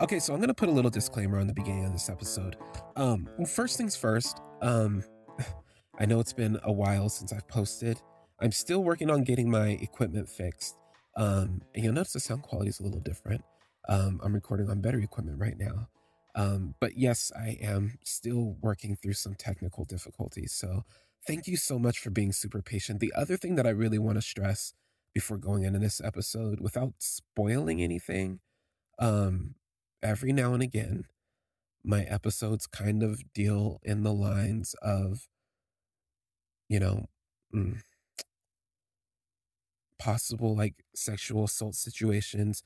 Okay, so I'm gonna put a little disclaimer on the beginning of this episode. Um, first things first. Um, I know it's been a while since I've posted. I'm still working on getting my equipment fixed. Um, and you'll notice the sound quality is a little different. Um, I'm recording on better equipment right now. Um, but yes, I am still working through some technical difficulties. So thank you so much for being super patient. The other thing that I really want to stress before going into this episode, without spoiling anything, um, every now and again, my episodes kind of deal in the lines of, you know, mm, possible like sexual assault situations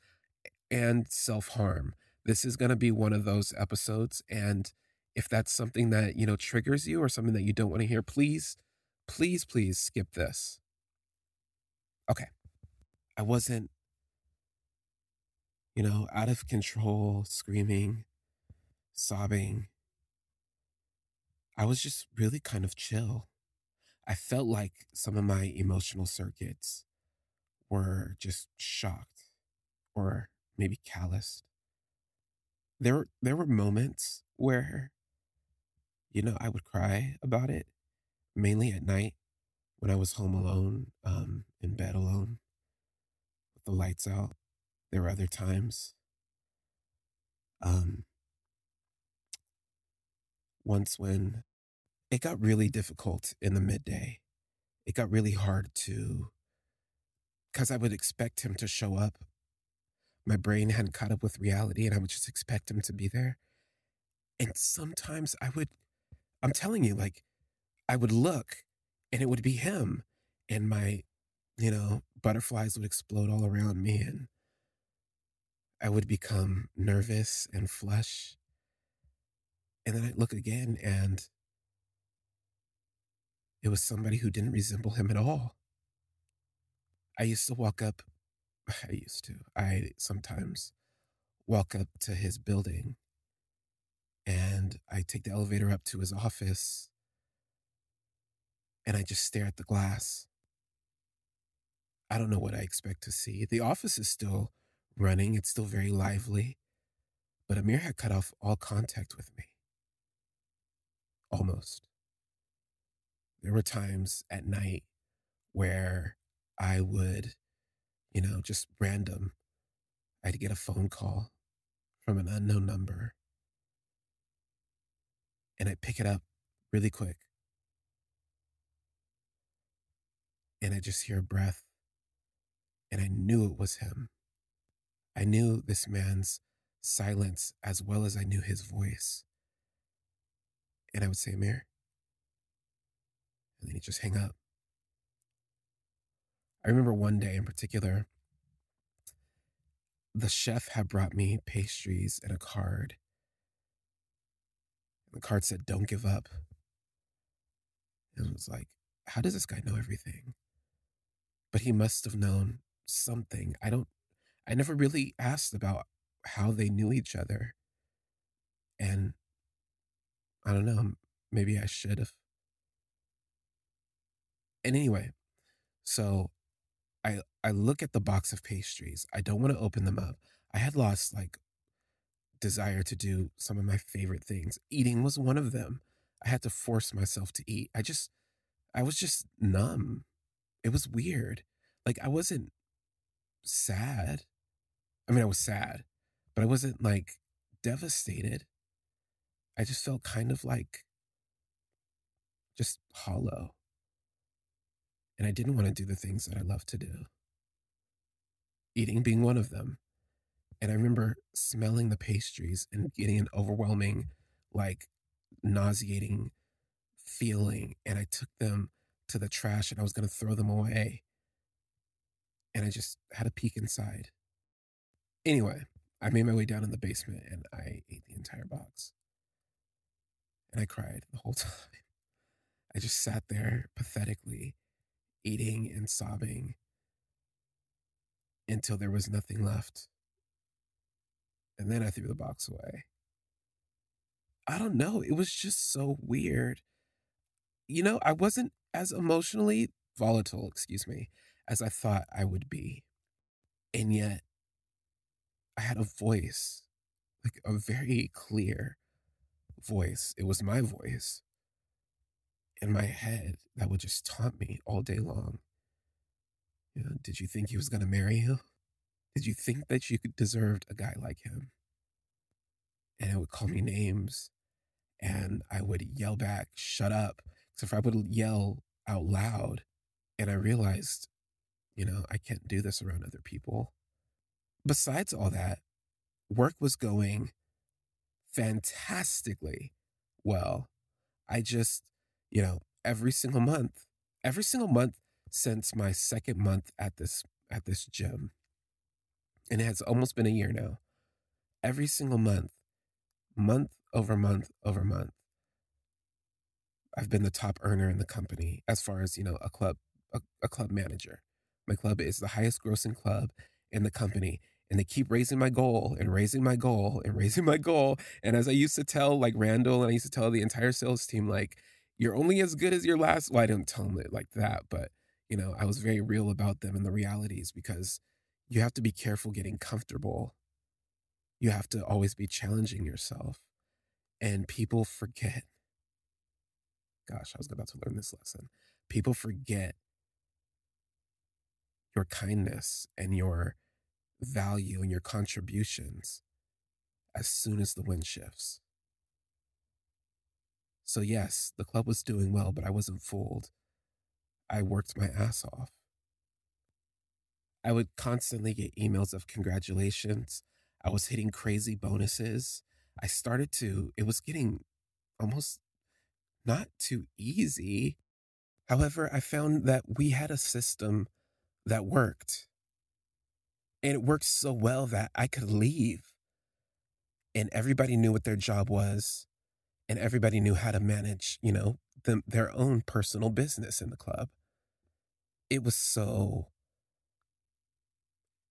and self harm. This is going to be one of those episodes. And if that's something that, you know, triggers you or something that you don't want to hear, please, please, please skip this. Okay. I wasn't, you know, out of control, screaming, sobbing. I was just really kind of chill. I felt like some of my emotional circuits were just shocked or maybe calloused. There were there were moments where you know I would cry about it mainly at night when I was home alone um in bed alone with the lights out. There were other times um once when it got really difficult in the midday. It got really hard to because I would expect him to show up. My brain hadn't caught up with reality, and I would just expect him to be there. And sometimes I would, I'm telling you, like, I would look and it would be him, and my, you know, butterflies would explode all around me, and I would become nervous and flush. And then I'd look again, and it was somebody who didn't resemble him at all. I used to walk up, I used to, I sometimes walk up to his building and I take the elevator up to his office and I just stare at the glass. I don't know what I expect to see. The office is still running, it's still very lively, but Amir had cut off all contact with me. Almost. There were times at night where I would, you know, just random, I'd get a phone call from an unknown number and I'd pick it up really quick. And I just hear a breath and I knew it was him. I knew this man's silence as well as I knew his voice. And I would say, Amir. And then he'd just hang up. I remember one day in particular, the chef had brought me pastries and a card. The card said, Don't give up. And it was like, How does this guy know everything? But he must have known something. I don't, I never really asked about how they knew each other. And I don't know, maybe I should have. And anyway, so I I look at the box of pastries. I don't want to open them up. I had lost like desire to do some of my favorite things. Eating was one of them. I had to force myself to eat. I just I was just numb. It was weird. Like I wasn't sad. I mean, I was sad, but I wasn't like devastated. I just felt kind of like just hollow and I didn't want to do the things that I love to do. Eating being one of them. And I remember smelling the pastries and getting an overwhelming, like nauseating feeling. And I took them to the trash and I was going to throw them away. And I just had a peek inside. Anyway, I made my way down in the basement and I ate the entire box. And I cried the whole time. I just sat there pathetically eating and sobbing until there was nothing left. And then I threw the box away. I don't know. It was just so weird. You know, I wasn't as emotionally volatile, excuse me, as I thought I would be. And yet, I had a voice like a very clear voice. It was my voice in my head that would just taunt me all day long. You know, did you think he was going to marry you? Did you think that you deserved a guy like him? And it would call me names and I would yell back, shut up. So if I would yell out loud and I realized, you know, I can't do this around other people. Besides all that, work was going fantastically well. I just, you know, every single month, every single month since my second month at this at this gym, and it has almost been a year now. Every single month, month over month over month, I've been the top earner in the company as far as you know a club a, a club manager. My club is the highest grossing club in the company, and they keep raising my goal and raising my goal and raising my goal. And as I used to tell like Randall and I used to tell the entire sales team, like, you're only as good as your last. Well, I didn't tell them it like that, but you know, I was very real about them and the realities because you have to be careful getting comfortable. You have to always be challenging yourself. And people forget. Gosh, I was about to learn this lesson. People forget your kindness and your value and your contributions as soon as the wind shifts. So, yes, the club was doing well, but I wasn't fooled. I worked my ass off. I would constantly get emails of congratulations. I was hitting crazy bonuses. I started to, it was getting almost not too easy. However, I found that we had a system that worked. And it worked so well that I could leave. And everybody knew what their job was. And everybody knew how to manage, you know, the, their own personal business in the club. It was so,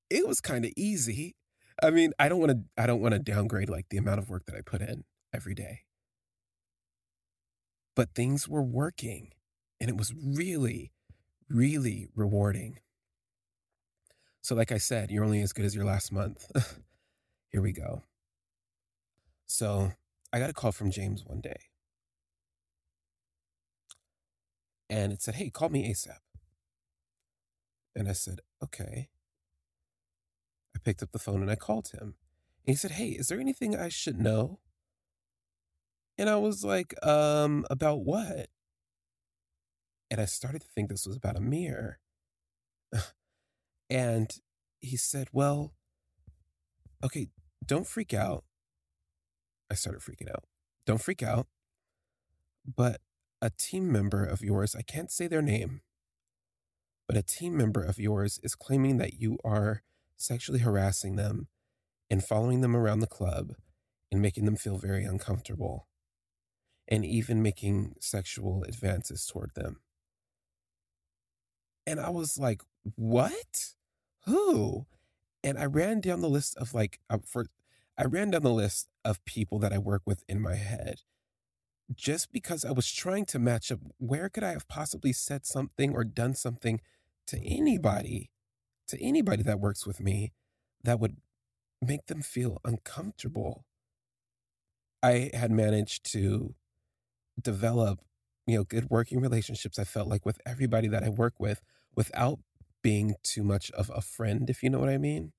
it was kind of easy. I mean, I don't want to, I don't want to downgrade like the amount of work that I put in every day. But things were working and it was really, really rewarding. So, like I said, you're only as good as your last month. Here we go. So, I got a call from James one day. And it said, Hey, call me ASAP. And I said, Okay. I picked up the phone and I called him. And he said, Hey, is there anything I should know? And I was like, Um, about what? And I started to think this was about Amir. And he said, Well, okay, don't freak out. I started freaking out. Don't freak out. But a team member of yours, I can't say their name, but a team member of yours is claiming that you are sexually harassing them and following them around the club and making them feel very uncomfortable and even making sexual advances toward them. And I was like, what? Who? And I ran down the list of like, uh, for, I ran down the list of people that I work with in my head just because I was trying to match up where could I have possibly said something or done something to anybody, to anybody that works with me that would make them feel uncomfortable. I had managed to develop, you know, good working relationships I felt like with everybody that I work with without being too much of a friend, if you know what I mean,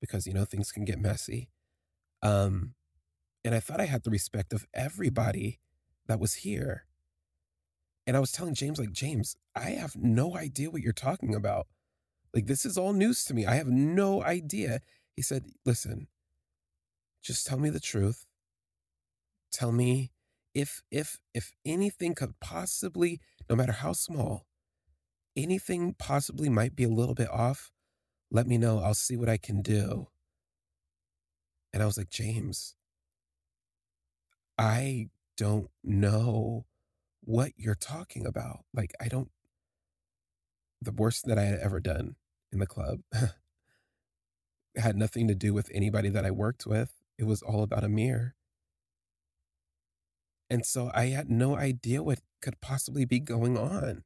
because, you know, things can get messy. Um, and I thought I had the respect of everybody that was here. And I was telling James, like, James, I have no idea what you're talking about. Like, this is all news to me. I have no idea. He said, listen, just tell me the truth. Tell me if, if, if anything could possibly, no matter how small, anything possibly might be a little bit off, let me know. I'll see what I can do. And I was like, James, I don't know what you're talking about. Like, I don't, the worst that I had ever done in the club had nothing to do with anybody that I worked with. It was all about Amir. And so I had no idea what could possibly be going on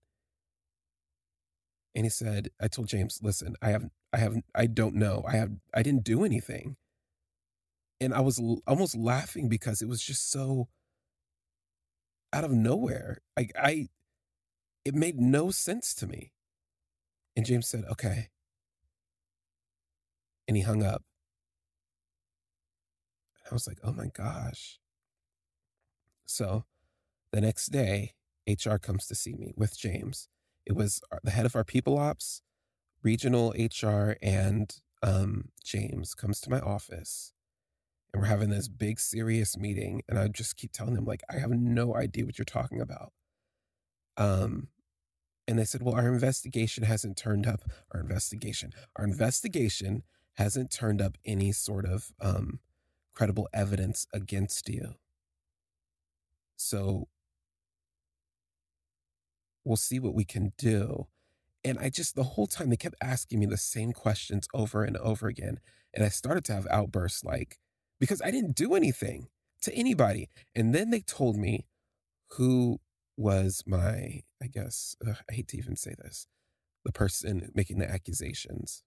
and he said, I told James, listen, I haven't, I haven't, I don't know. I have, I didn't do anything. And I was l- almost laughing because it was just so out of nowhere. Like I it made no sense to me. And James said, "Okay." And he hung up. I was like, "Oh my gosh." So, the next day, HR comes to see me with James. It was the head of our people ops, regional HR, and um, James comes to my office. And we're having this big, serious meeting. And I just keep telling them, like, I have no idea what you're talking about. Um, and they said, well, our investigation hasn't turned up our investigation. Our investigation hasn't turned up any sort of um, credible evidence against you. So we'll see what we can do. And I just, the whole time, they kept asking me the same questions over and over again. And I started to have outbursts like, because I didn't do anything to anybody. And then they told me who was my, I guess, I hate to even say this, the person making the accusations.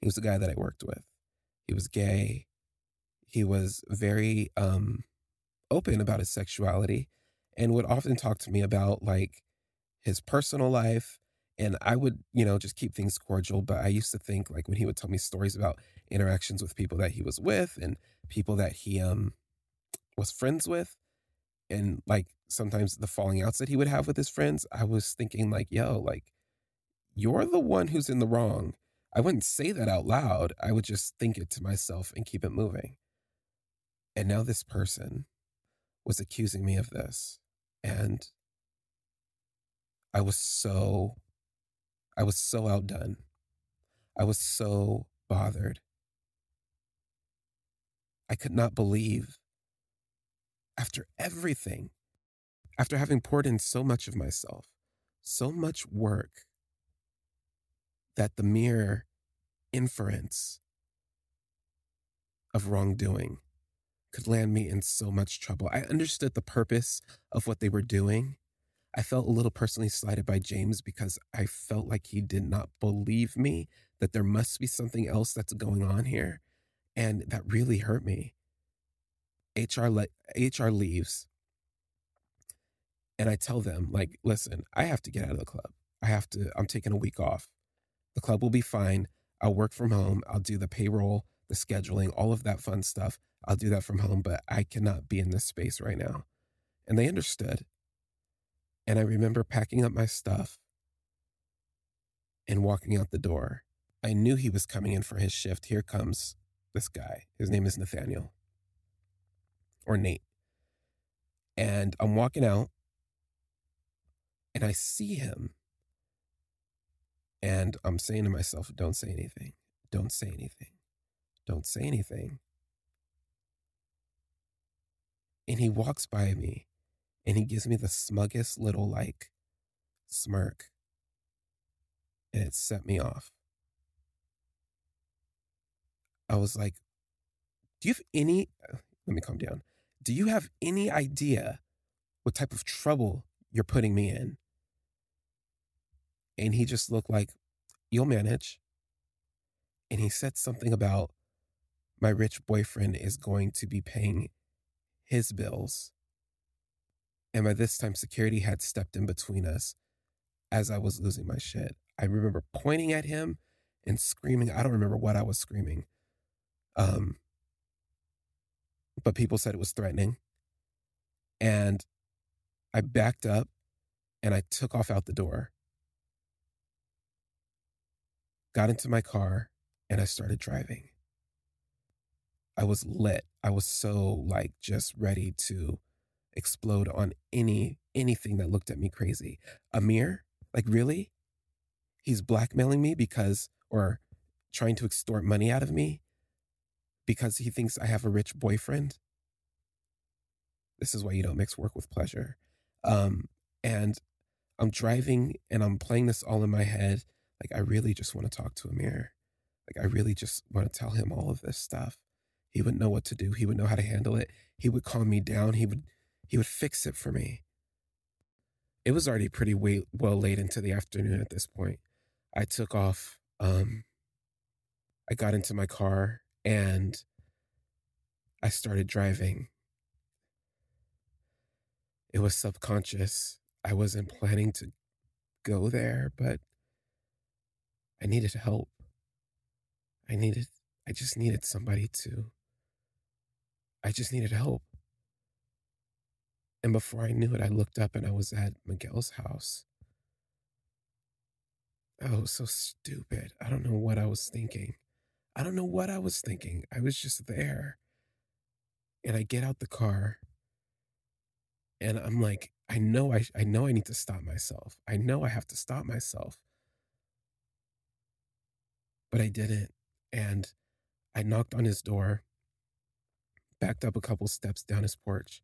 He was the guy that I worked with. He was gay. He was very um, open about his sexuality and would often talk to me about like his personal life and I would, you know, just keep things cordial. But I used to think like when he would tell me stories about interactions with people that he was with and people that he um was friends with, and like sometimes the falling outs that he would have with his friends, I was thinking like, yo, like you're the one who's in the wrong. I wouldn't say that out loud. I would just think it to myself and keep it moving. And now this person was accusing me of this. And I was so, I was so outdone. I was so bothered. I could not believe, after everything, after having poured in so much of myself, so much work, that the mere inference of wrongdoing could land me in so much trouble. I understood the purpose of what they were doing. I felt a little personally slighted by James because I felt like he did not believe me, that there must be something else that's going on here. And that really hurt me. HR, le- HR leaves. And I tell them, like, listen, I have to get out of the club. I have to, I'm taking a week off. The club will be fine. I'll work from home. I'll do the payroll, the scheduling, all of that fun stuff. I'll do that from home, but I cannot be in this space right now. And they understood. And I remember packing up my stuff and walking out the door. I knew he was coming in for his shift. Here comes this guy. His name is Nathaniel or Nate. And I'm walking out and I see him. And I'm saying to myself, don't say anything. Don't say anything. Don't say anything. And he walks by me and he gives me the smuggest little like smirk. And it set me off. I was like, Do you have any? Uh, let me calm down. Do you have any idea what type of trouble you're putting me in? And he just looked like, You'll manage. And he said something about my rich boyfriend is going to be paying his bills. And by this time, security had stepped in between us as I was losing my shit. I remember pointing at him and screaming. I don't remember what I was screaming. Um, but people said it was threatening. And I backed up and I took off out the door, got into my car, and I started driving. I was lit. I was so like just ready to explode on any anything that looked at me crazy. Amir, like really? He's blackmailing me because or trying to extort money out of me because he thinks I have a rich boyfriend. This is why you don't mix work with pleasure. Um, and I'm driving and I'm playing this all in my head. Like, I really just want to talk to Amir. Like, I really just want to tell him all of this stuff. He would know what to do. He would know how to handle it. He would calm me down. He would he would fix it for me. It was already pretty way, well late into the afternoon at this point. I took off. Um, I got into my car and I started driving. It was subconscious. I wasn't planning to go there, but I needed help. I needed, I just needed somebody to, I just needed help. And before I knew it, I looked up and I was at Miguel's house. Oh, so stupid. I don't know what I was thinking. I don't know what I was thinking. I was just there. And I get out the car and I'm like, I know I I know I need to stop myself. I know I have to stop myself. But I didn't. And I knocked on his door, backed up a couple steps down his porch,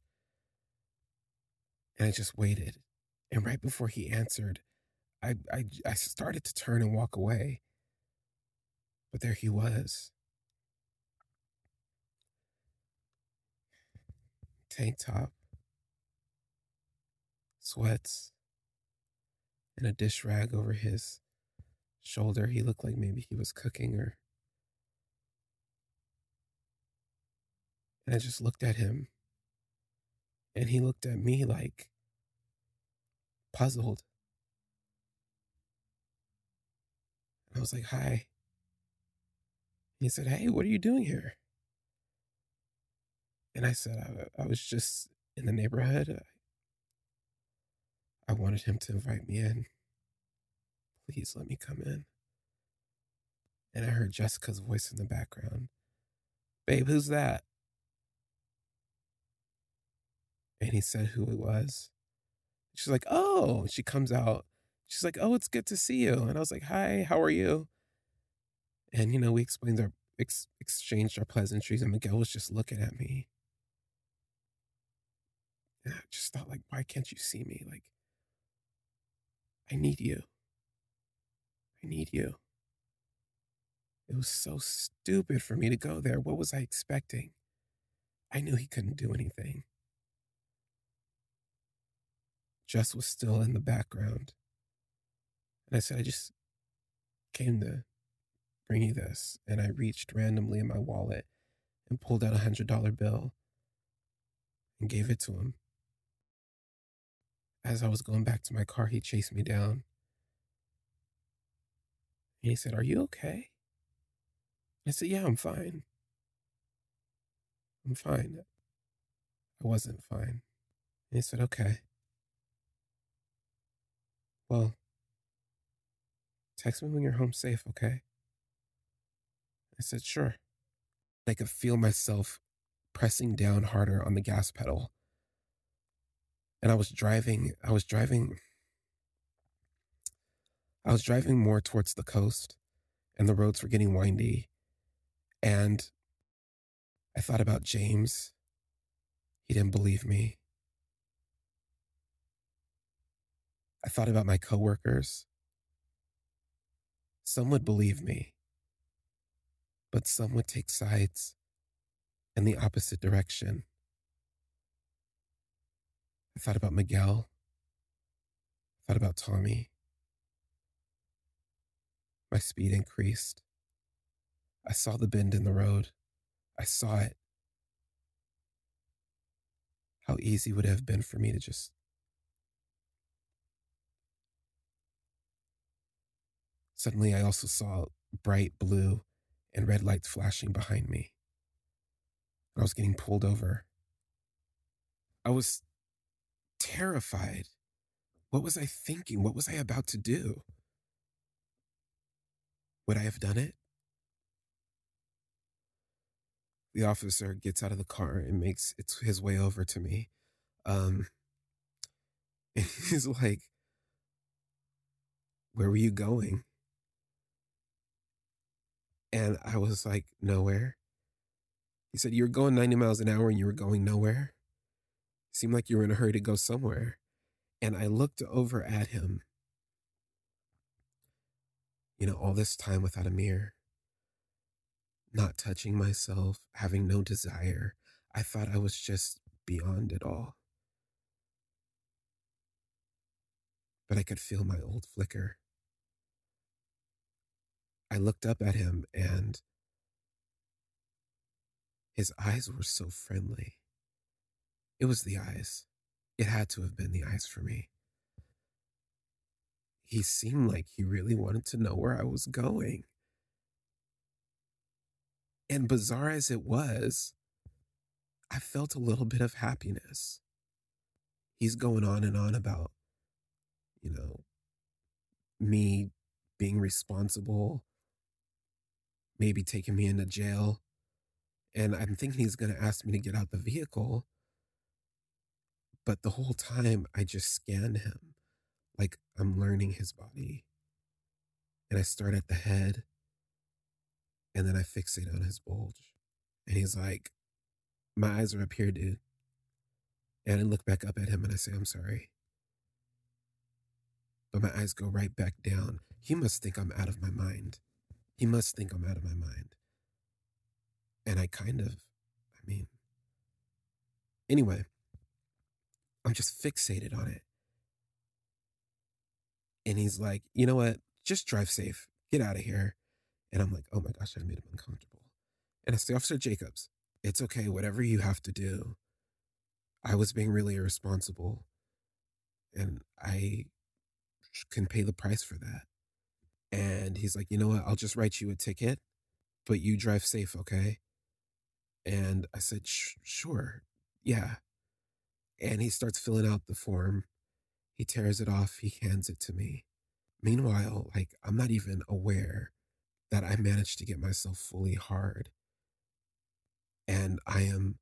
and I just waited. And right before he answered, I, I, I started to turn and walk away. But there he was. Tank top, sweats, and a dish rag over his shoulder. He looked like maybe he was cooking or. And I just looked at him. And he looked at me like puzzled. And I was like, hi. He said, hey, what are you doing here? And I said, I, I was just in the neighborhood. I wanted him to invite me in. Please let me come in. And I heard Jessica's voice in the background. Babe, who's that? And he said who it was. She's like, oh, she comes out. She's like, oh, it's good to see you. And I was like, hi, how are you? And, you know, we explained our, ex- exchanged our pleasantries, and Miguel was just looking at me. And I just thought, like, why can't you see me? Like, I need you. I need you. It was so stupid for me to go there. What was I expecting? I knew he couldn't do anything. Jess was still in the background. And I said, I just came to bring you this. And I reached randomly in my wallet and pulled out a hundred dollar bill and gave it to him. As I was going back to my car, he chased me down. And he said, Are you okay? I said, Yeah, I'm fine. I'm fine. I wasn't fine. And he said, Okay. Well, text me when you're home safe, okay? I said, Sure. I could feel myself pressing down harder on the gas pedal. And I was driving, I was driving I was driving more towards the coast and the roads were getting windy. And I thought about James. He didn't believe me. I thought about my coworkers. Some would believe me, but some would take sides in the opposite direction. I thought about Miguel. I thought about Tommy. My speed increased. I saw the bend in the road. I saw it. How easy would it have been for me to just Suddenly, I also saw bright blue and red lights flashing behind me. I was getting pulled over. I was terrified. What was I thinking? What was I about to do? Would I have done it? The officer gets out of the car and makes his way over to me. Um, and he's like, Where were you going? And I was like, Nowhere. He said, You were going 90 miles an hour and you were going nowhere. It seemed like you were in a hurry to go somewhere. And I looked over at him you know, all this time without Amir, not touching myself, having no desire. I thought I was just beyond it all. But I could feel my old flicker. I looked up at him and His eyes were so friendly. It was the eyes. It had to have been the eyes for me. He seemed like he really wanted to know where I was going. And bizarre as it was, I felt a little bit of happiness. He's going on and on about, you know, me being responsible, maybe taking me into jail. And I'm thinking he's going to ask me to get out the vehicle. But the whole time, I just scan him like I'm learning his body. And I start at the head and then I fixate on his bulge. And he's like, My eyes are up here, dude. And I look back up at him and I say, I'm sorry. But my eyes go right back down. He must think I'm out of my mind. He must think I'm out of my mind. And I kind of, I mean, anyway, I'm just fixated on it. And he's like, you know what? Just drive safe. Get out of here. And I'm like, oh my gosh, I've made him uncomfortable. And I say, Officer Jacobs, it's okay. Whatever you have to do. I was being really irresponsible. And I can pay the price for that. And he's like, you know what? I'll just write you a ticket, but you drive safe, okay? And I said, sure. Yeah. And he starts filling out the form. He tears it off. He hands it to me. Meanwhile, like, I'm not even aware that I managed to get myself fully hard. And I am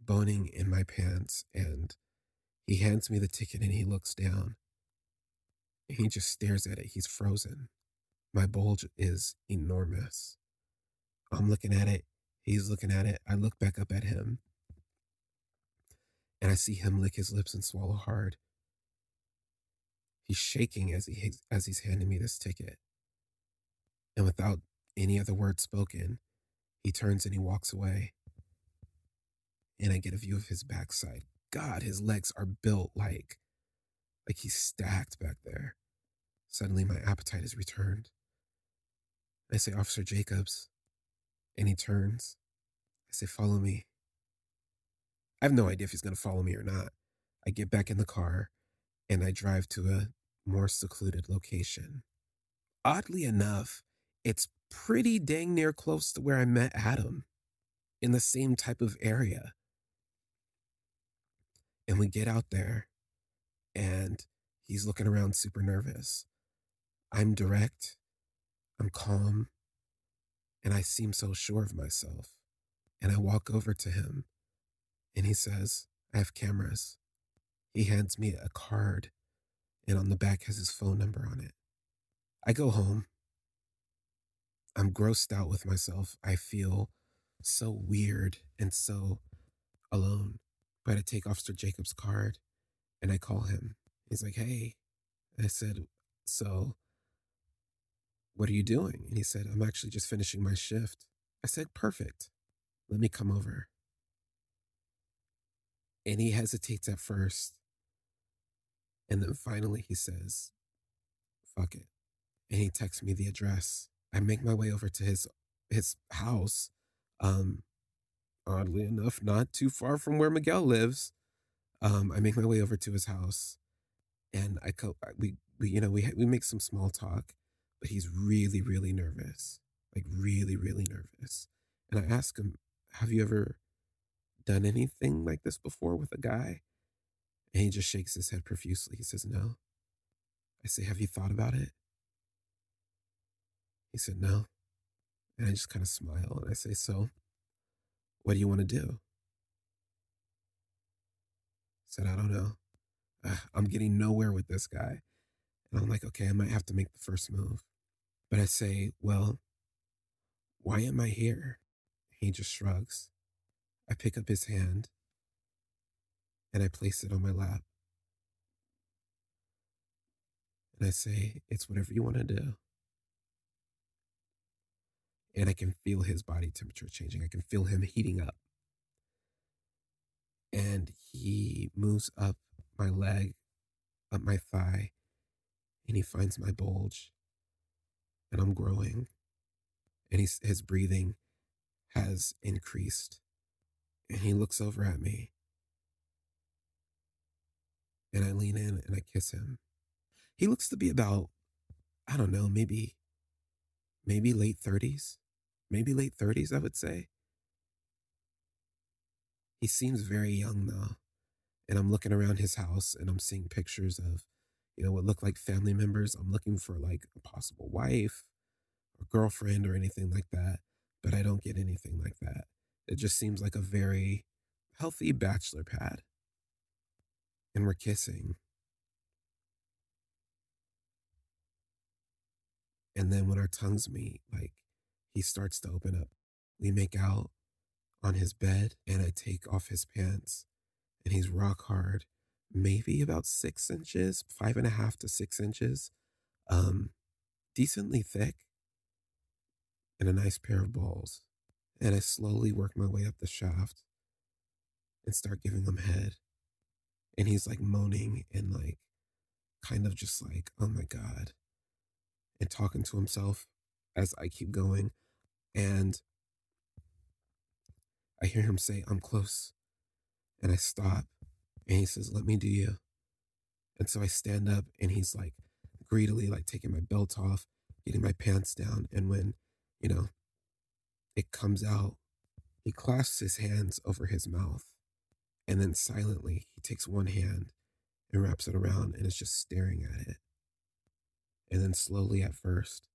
boning in my pants. And he hands me the ticket and he looks down. He just stares at it. He's frozen. My bulge is enormous. I'm looking at it. He's looking at it. I look back up at him. And I see him lick his lips and swallow hard. He's shaking as he as he's handing me this ticket. And without any other word spoken, he turns and he walks away. And I get a view of his backside. God, his legs are built like like he's stacked back there. Suddenly my appetite is returned. I say, Officer Jacobs. And he turns. I say, Follow me. I have no idea if he's going to follow me or not. I get back in the car and I drive to a more secluded location. Oddly enough, it's pretty dang near close to where I met Adam in the same type of area. And we get out there and he's looking around super nervous. I'm direct, I'm calm, and I seem so sure of myself. And I walk over to him and he says, I have cameras. He hands me a card and on the back has his phone number on it. I go home I'm grossed out with myself. I feel so weird and so alone. But I take Officer Jacob's card and I call him. He's like, hey. I said, so what are you doing? And he said, I'm actually just finishing my shift. I said, perfect. Let me come over. And he hesitates at first. And then finally he says, fuck it. And he texts me the address. I make my way over to his his house. Um, oddly enough, not too far from where Miguel lives. Um, I make my way over to his house, and I co- we we you know we we make some small talk, but he's really really nervous, like really really nervous. And I ask him, "Have you ever done anything like this before with a guy?" And he just shakes his head profusely. He says, "No." I say, "Have you thought about it?" He said, No. And I just kind of smile and I say, So, what do you want to do? He said, I don't know. I'm getting nowhere with this guy. And I'm like, okay, I might have to make the first move. But I say, well, why am I here? He just shrugs. I pick up his hand and I place it on my lap. And I say, it's whatever you want to do and I can feel his body temperature changing. I can feel him heating up. And he moves up my leg, up my thigh, and he finds my bulge. And I'm growing. And he's, his breathing has increased. And he looks over at me. And I lean in and I kiss him. He looks to be about, I don't know, maybe, maybe late 30s. Maybe late 30s, I would say. He seems very young though. And I'm looking around his house and I'm seeing pictures of, you know, what look like family members. I'm looking for like a possible wife or girlfriend or anything like that, but I don't get anything like that. It just seems like a very healthy bachelor pad. And we're kissing. And then when our tongues meet, like he starts to open up. We make out on his bed and I take off his pants and he's rock hard, maybe about six inches, five and a half to six inches, um, decently thick, and a nice pair of balls. And I slowly work my way up the shaft and start giving him head. And he's like moaning and like kind of just like, oh my God, and talking to himself as I keep going. And I hear him say, I'm close. And I stop and he says, Let me do you. And so I stand up and he's like greedily like taking my belt off, getting my pants down. And when, you know, it comes out, he clasps his hands over his mouth. And then silently, he takes one hand and wraps it around and is just staring at it. And then slowly at first,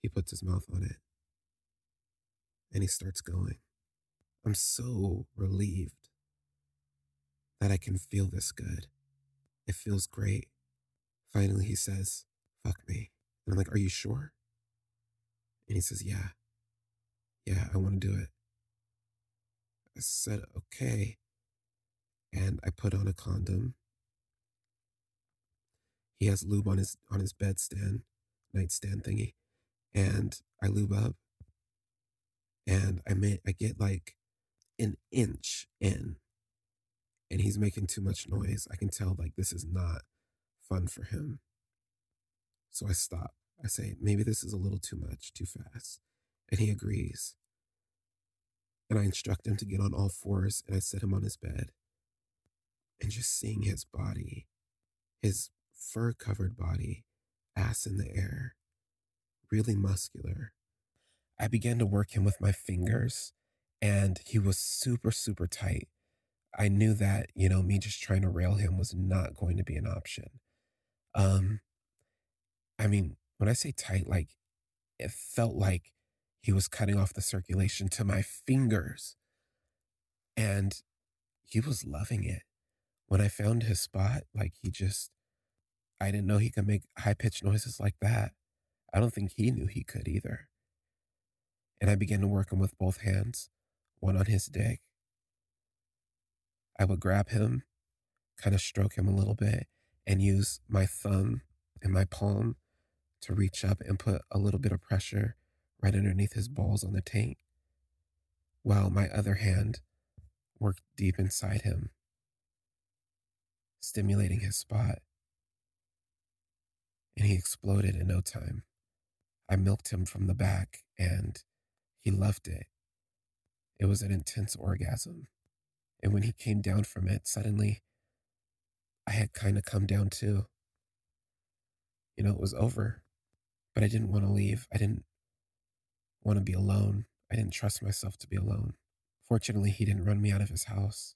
he puts his mouth on it and he starts going. I'm so relieved that I can feel this good. It feels great. Finally, he says, fuck me. And I'm like, are you sure? And he says, yeah. Yeah, I want to do it. I said, okay. And I put on a condom. He has lube on his on his bedstand, nightstand thingy. And I lube up. And I may I get like an inch in and he's making too much mm-hmm. noise. I can tell like this is not fun for him. So I stop. I say, maybe this is a little too much, too fast. And he agrees. And I instruct him to get on all fours and I set him on his bed. And just seeing his body, his fur covered body, ass in the air, really muscular. I began to work him with my fingers and he was super, super tight. I knew that, you know, me just trying to rail him was not going to be an option. Um, I mean, when I say tight, like it felt like he was cutting off the circulation to my fingers. And he was loving it. When I found his spot, like he just, I didn't know he could make high pitched noises like that. I don't think he knew he could either. And I began to work him with both hands one on his dick. I would grab him, kind of stroke him a little bit, and use my thumb and my palm to reach up and put a little bit of pressure right underneath his balls on the tank, while my other hand worked deep inside him, stimulating his spot. And he exploded in no time. I milked him from the back and he loved it. It was an intense orgasm. And when he came down from it, suddenly I had kind of come down too. You know, it was over, but I didn't want to leave. I didn't want to be alone. I didn't trust myself to be alone. Fortunately, he didn't run me out of his house.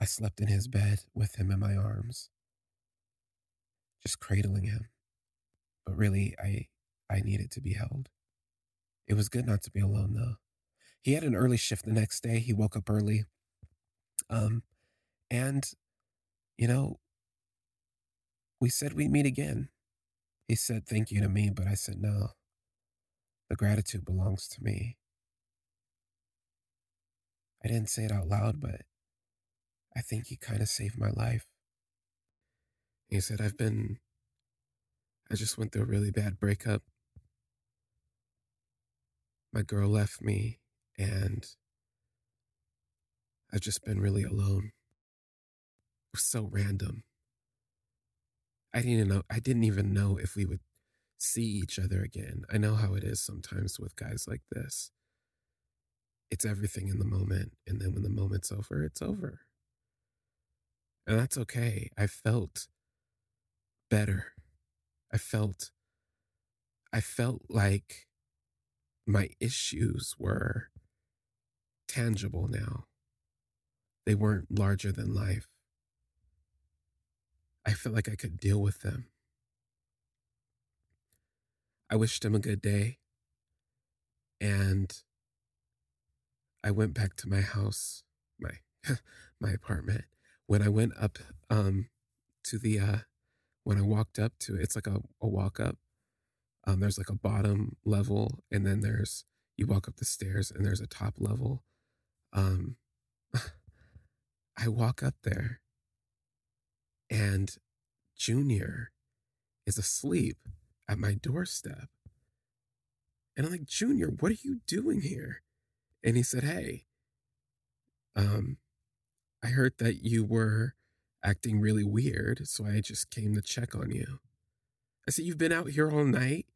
I slept in his bed with him in my arms, just cradling him. But really, I, I needed to be held. It was good not to be alone, though he had an early shift the next day. He woke up early. Um, and, you know, we said we'd meet again. He said thank you to me, but I said no. The gratitude belongs to me. I didn't say it out loud, but I think he kind of saved my life. He said, I've been, I just went through a really bad breakup. My girl left me and I've just been really alone. It was so random. I didn't know I didn't even know if we would see each other again. I know how it is sometimes with guys like this. it's everything in the moment. And then when the moment's over, it's over. And that's okay. I felt better. I felt I felt like my issues were tangible now. They weren't larger than life. I felt like I could deal with them. I wished him a good day. And I went back to my house, my my apartment. When I went up um to the uh when I walked up to it, it's like a, a walk up. Um there's like a bottom level and then there's you walk up the stairs and there's a top level. Um I walk up there and Junior is asleep at my doorstep. And I'm like, Junior, what are you doing here? And he said, Hey, um, I heard that you were acting really weird, so I just came to check on you. I said, You've been out here all night?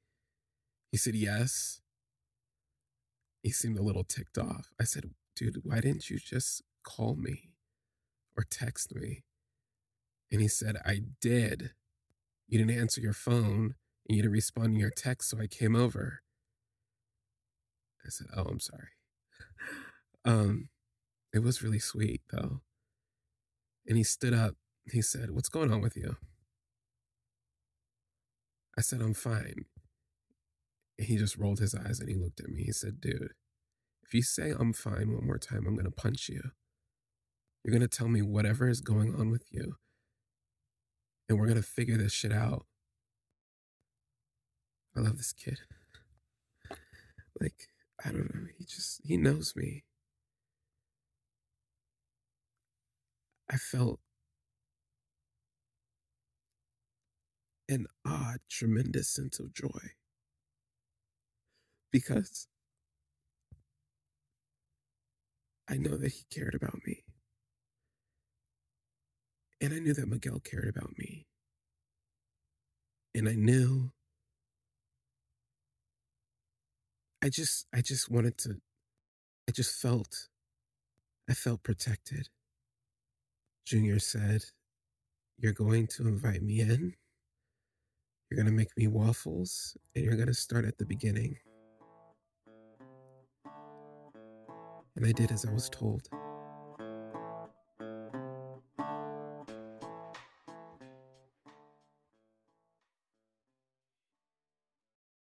He said, Yes. He seemed a little ticked off. I said, Dude, why didn't you just call me or text me? And he said, I did. You didn't answer your phone and you didn't respond to your text, so I came over. I said, Oh, I'm sorry. um, it was really sweet though. And he stood up. He said, What's going on with you? I said, I'm fine. And he just rolled his eyes and he looked at me. He said, Dude, if you say I'm fine one more time, I'm going to punch you. You're going to tell me whatever is going on with you. And we're going to figure this shit out. I love this kid. Like, I don't know. He just, he knows me. I felt an odd, tremendous sense of joy because I know that he cared about me. And I knew that Miguel cared about me. And I knew I just I just wanted to I just felt I felt protected. Junior said, You're going to invite me in. You're going to make me waffles, and you're going to start at the beginning. And I did as I was told.